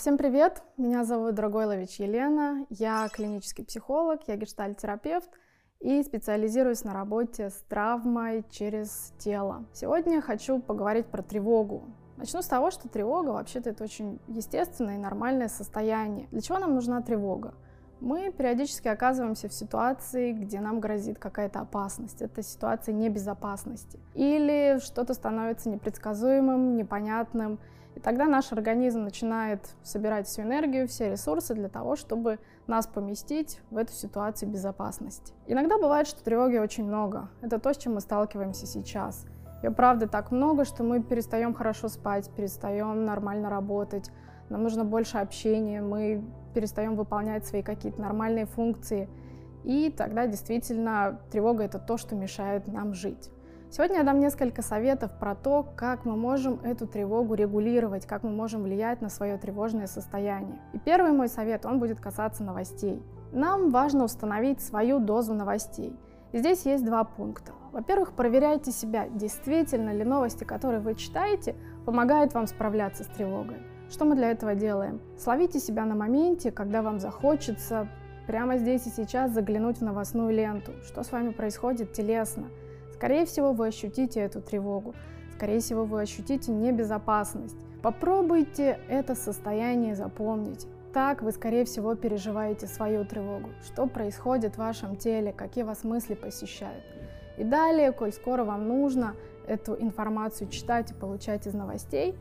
Всем привет! Меня зовут Драгойлович Елена, я клинический психолог, я гештальтерапевт и специализируюсь на работе с травмой через тело. Сегодня хочу поговорить про тревогу. Начну с того, что тревога вообще-то это очень естественное и нормальное состояние. Для чего нам нужна тревога? Мы периодически оказываемся в ситуации, где нам грозит какая-то опасность. Это ситуация небезопасности. Или что-то становится непредсказуемым, непонятным, и тогда наш организм начинает собирать всю энергию, все ресурсы для того, чтобы нас поместить в эту ситуацию безопасности. Иногда бывает, что тревоги очень много. Это то, с чем мы сталкиваемся сейчас. Ее правда так много, что мы перестаем хорошо спать, перестаем нормально работать, нам нужно больше общения, мы перестаем выполнять свои какие-то нормальные функции. И тогда действительно тревога это то, что мешает нам жить. Сегодня я дам несколько советов про то, как мы можем эту тревогу регулировать, как мы можем влиять на свое тревожное состояние. И первый мой совет, он будет касаться новостей. Нам важно установить свою дозу новостей. И здесь есть два пункта. Во-первых, проверяйте себя, действительно ли новости, которые вы читаете, помогают вам справляться с тревогой. Что мы для этого делаем? Словите себя на моменте, когда вам захочется прямо здесь и сейчас заглянуть в новостную ленту. Что с вами происходит телесно? Скорее всего, вы ощутите эту тревогу. Скорее всего, вы ощутите небезопасность. Попробуйте это состояние запомнить. Так вы, скорее всего, переживаете свою тревогу. Что происходит в вашем теле, какие вас мысли посещают. И далее, коль скоро вам нужно эту информацию читать и получать из новостей,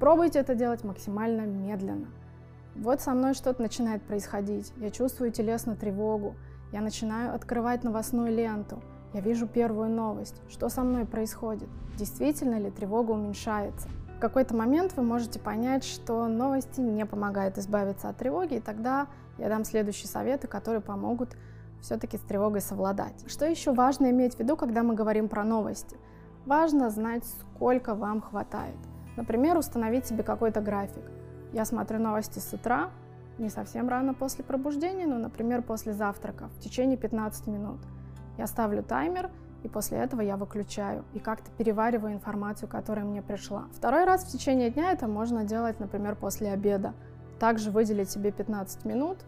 пробуйте это делать максимально медленно. Вот со мной что-то начинает происходить. Я чувствую телесную тревогу. Я начинаю открывать новостную ленту. Я вижу первую новость. Что со мной происходит? Действительно ли тревога уменьшается? В какой-то момент вы можете понять, что новости не помогают избавиться от тревоги, и тогда я дам следующие советы, которые помогут все-таки с тревогой совладать. Что еще важно иметь в виду, когда мы говорим про новости? Важно знать, сколько вам хватает. Например, установить себе какой-то график. Я смотрю новости с утра, не совсем рано после пробуждения, но, например, после завтрака, в течение 15 минут. Я ставлю таймер, и после этого я выключаю и как-то перевариваю информацию, которая мне пришла. Второй раз в течение дня это можно делать, например, после обеда. Также выделить себе 15 минут,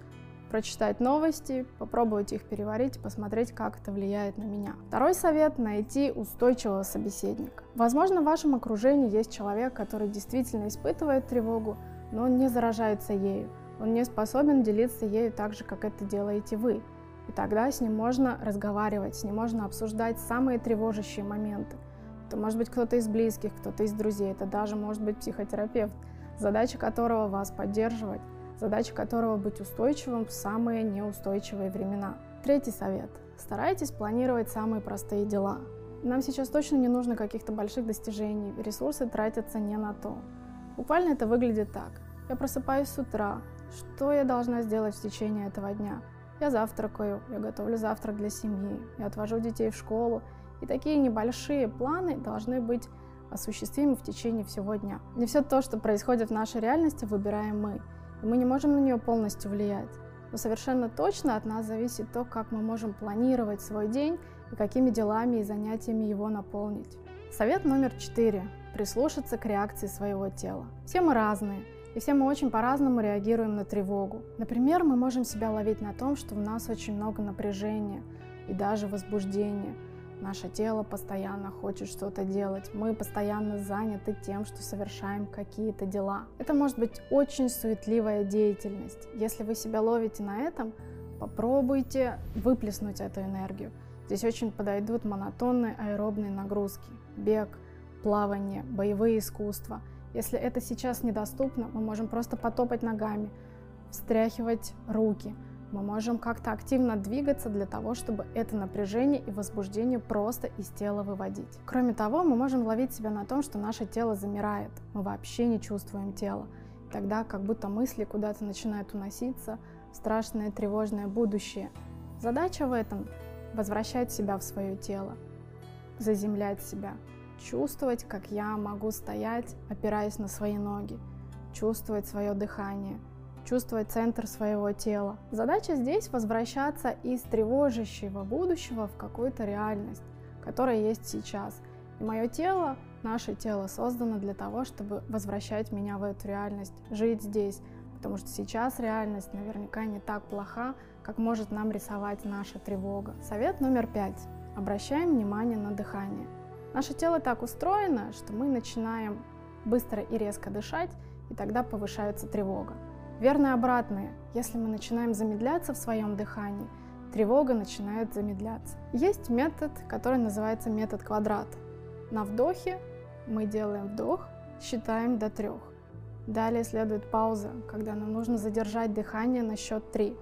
прочитать новости, попробовать их переварить, посмотреть, как это влияет на меня. Второй совет – найти устойчивого собеседника. Возможно, в вашем окружении есть человек, который действительно испытывает тревогу, но он не заражается ею. Он не способен делиться ею так же, как это делаете вы. И тогда с ним можно разговаривать, с ним можно обсуждать самые тревожащие моменты. Это может быть кто-то из близких, кто-то из друзей, это даже может быть психотерапевт, задача которого вас поддерживать, задача которого быть устойчивым в самые неустойчивые времена. Третий совет. Старайтесь планировать самые простые дела. Нам сейчас точно не нужно каких-то больших достижений, ресурсы тратятся не на то. Буквально это выглядит так. Я просыпаюсь с утра. Что я должна сделать в течение этого дня? Я завтракаю, я готовлю завтрак для семьи, я отвожу детей в школу. И такие небольшие планы должны быть осуществимы в течение всего дня. Не все то, что происходит в нашей реальности, выбираем мы. Мы не можем на нее полностью влиять. Но совершенно точно от нас зависит то, как мы можем планировать свой день и какими делами и занятиями его наполнить. Совет номер четыре. Прислушаться к реакции своего тела. Все мы разные. И все мы очень по-разному реагируем на тревогу. Например, мы можем себя ловить на том, что у нас очень много напряжения и даже возбуждения. Наше тело постоянно хочет что-то делать. Мы постоянно заняты тем, что совершаем какие-то дела. Это может быть очень суетливая деятельность. Если вы себя ловите на этом, попробуйте выплеснуть эту энергию. Здесь очень подойдут монотонные аэробные нагрузки. Бег, плавание, боевые искусства – если это сейчас недоступно, мы можем просто потопать ногами, встряхивать руки. Мы можем как-то активно двигаться для того, чтобы это напряжение и возбуждение просто из тела выводить. Кроме того, мы можем ловить себя на том, что наше тело замирает. Мы вообще не чувствуем тело. Тогда как будто мысли куда-то начинают уноситься страшное тревожное будущее. Задача в этом – возвращать себя в свое тело, заземлять себя, чувствовать, как я могу стоять, опираясь на свои ноги, чувствовать свое дыхание, чувствовать центр своего тела. Задача здесь возвращаться из тревожащего будущего в какую-то реальность, которая есть сейчас. И мое тело, наше тело создано для того, чтобы возвращать меня в эту реальность, жить здесь, потому что сейчас реальность наверняка не так плоха, как может нам рисовать наша тревога. Совет номер пять. Обращаем внимание на дыхание. Наше тело так устроено, что мы начинаем быстро и резко дышать, и тогда повышается тревога. Верно обратное. Если мы начинаем замедляться в своем дыхании, тревога начинает замедляться. Есть метод, который называется метод квадрата. На вдохе мы делаем вдох, считаем до трех. Далее следует пауза, когда нам нужно задержать дыхание на счет 3.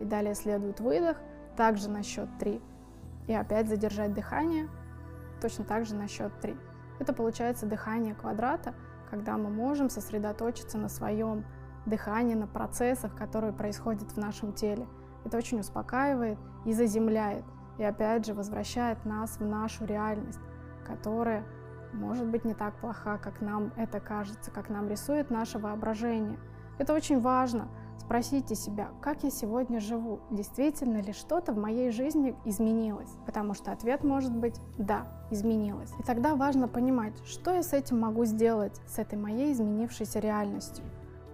И далее следует выдох, также на счет 3. И опять задержать дыхание, точно так же на счет 3. Это получается дыхание квадрата, когда мы можем сосредоточиться на своем дыхании, на процессах, которые происходят в нашем теле. Это очень успокаивает и заземляет, и опять же возвращает нас в нашу реальность, которая может быть не так плоха, как нам это кажется, как нам рисует наше воображение. Это очень важно. Спросите себя, как я сегодня живу, действительно ли что-то в моей жизни изменилось, потому что ответ может быть «да, изменилось». И тогда важно понимать, что я с этим могу сделать, с этой моей изменившейся реальностью.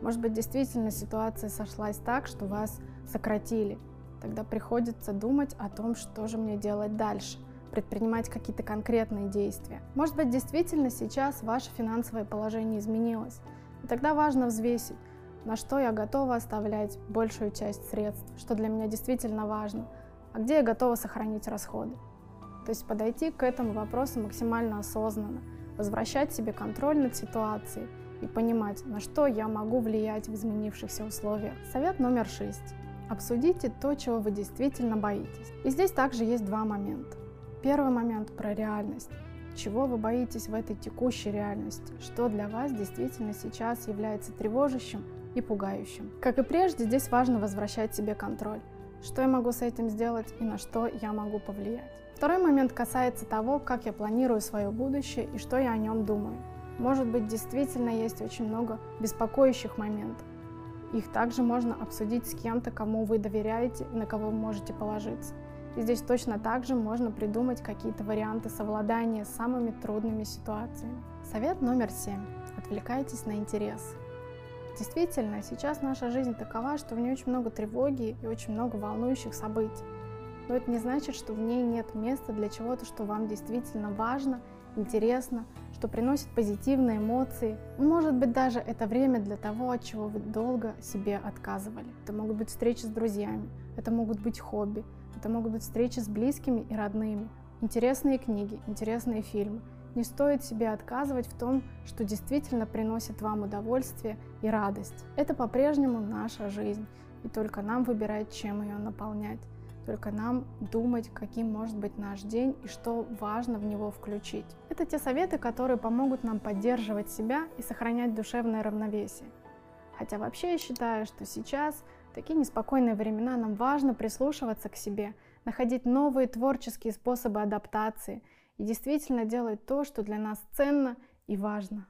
Может быть, действительно ситуация сошлась так, что вас сократили. Тогда приходится думать о том, что же мне делать дальше – предпринимать какие-то конкретные действия. Может быть, действительно сейчас ваше финансовое положение изменилось. И тогда важно взвесить, на что я готова оставлять большую часть средств, что для меня действительно важно, а где я готова сохранить расходы. То есть подойти к этому вопросу максимально осознанно, возвращать себе контроль над ситуацией и понимать, на что я могу влиять в изменившихся условиях. Совет номер шесть. Обсудите то, чего вы действительно боитесь. И здесь также есть два момента. Первый момент про реальность. Чего вы боитесь в этой текущей реальности? Что для вас действительно сейчас является тревожащим и пугающим? Как и прежде, здесь важно возвращать себе контроль. Что я могу с этим сделать и на что я могу повлиять? Второй момент касается того, как я планирую свое будущее и что я о нем думаю. Может быть, действительно есть очень много беспокоящих моментов. Их также можно обсудить с кем-то, кому вы доверяете и на кого вы можете положиться. И здесь точно так же можно придумать какие-то варианты совладания с самыми трудными ситуациями. Совет номер семь. Отвлекайтесь на интерес. Действительно, сейчас наша жизнь такова, что в ней очень много тревоги и очень много волнующих событий. Но это не значит, что в ней нет места для чего-то, что вам действительно важно, интересно, что приносит позитивные эмоции. Может быть, даже это время для того, от чего вы долго себе отказывали. Это могут быть встречи с друзьями, это могут быть хобби, это могут быть встречи с близкими и родными, интересные книги, интересные фильмы. Не стоит себе отказывать в том, что действительно приносит вам удовольствие и радость. Это по-прежнему наша жизнь, и только нам выбирать, чем ее наполнять. Только нам думать, каким может быть наш день и что важно в него включить. Это те советы, которые помогут нам поддерживать себя и сохранять душевное равновесие. Хотя вообще я считаю, что сейчас в такие неспокойные времена нам важно прислушиваться к себе, находить новые творческие способы адаптации и действительно делать то, что для нас ценно и важно.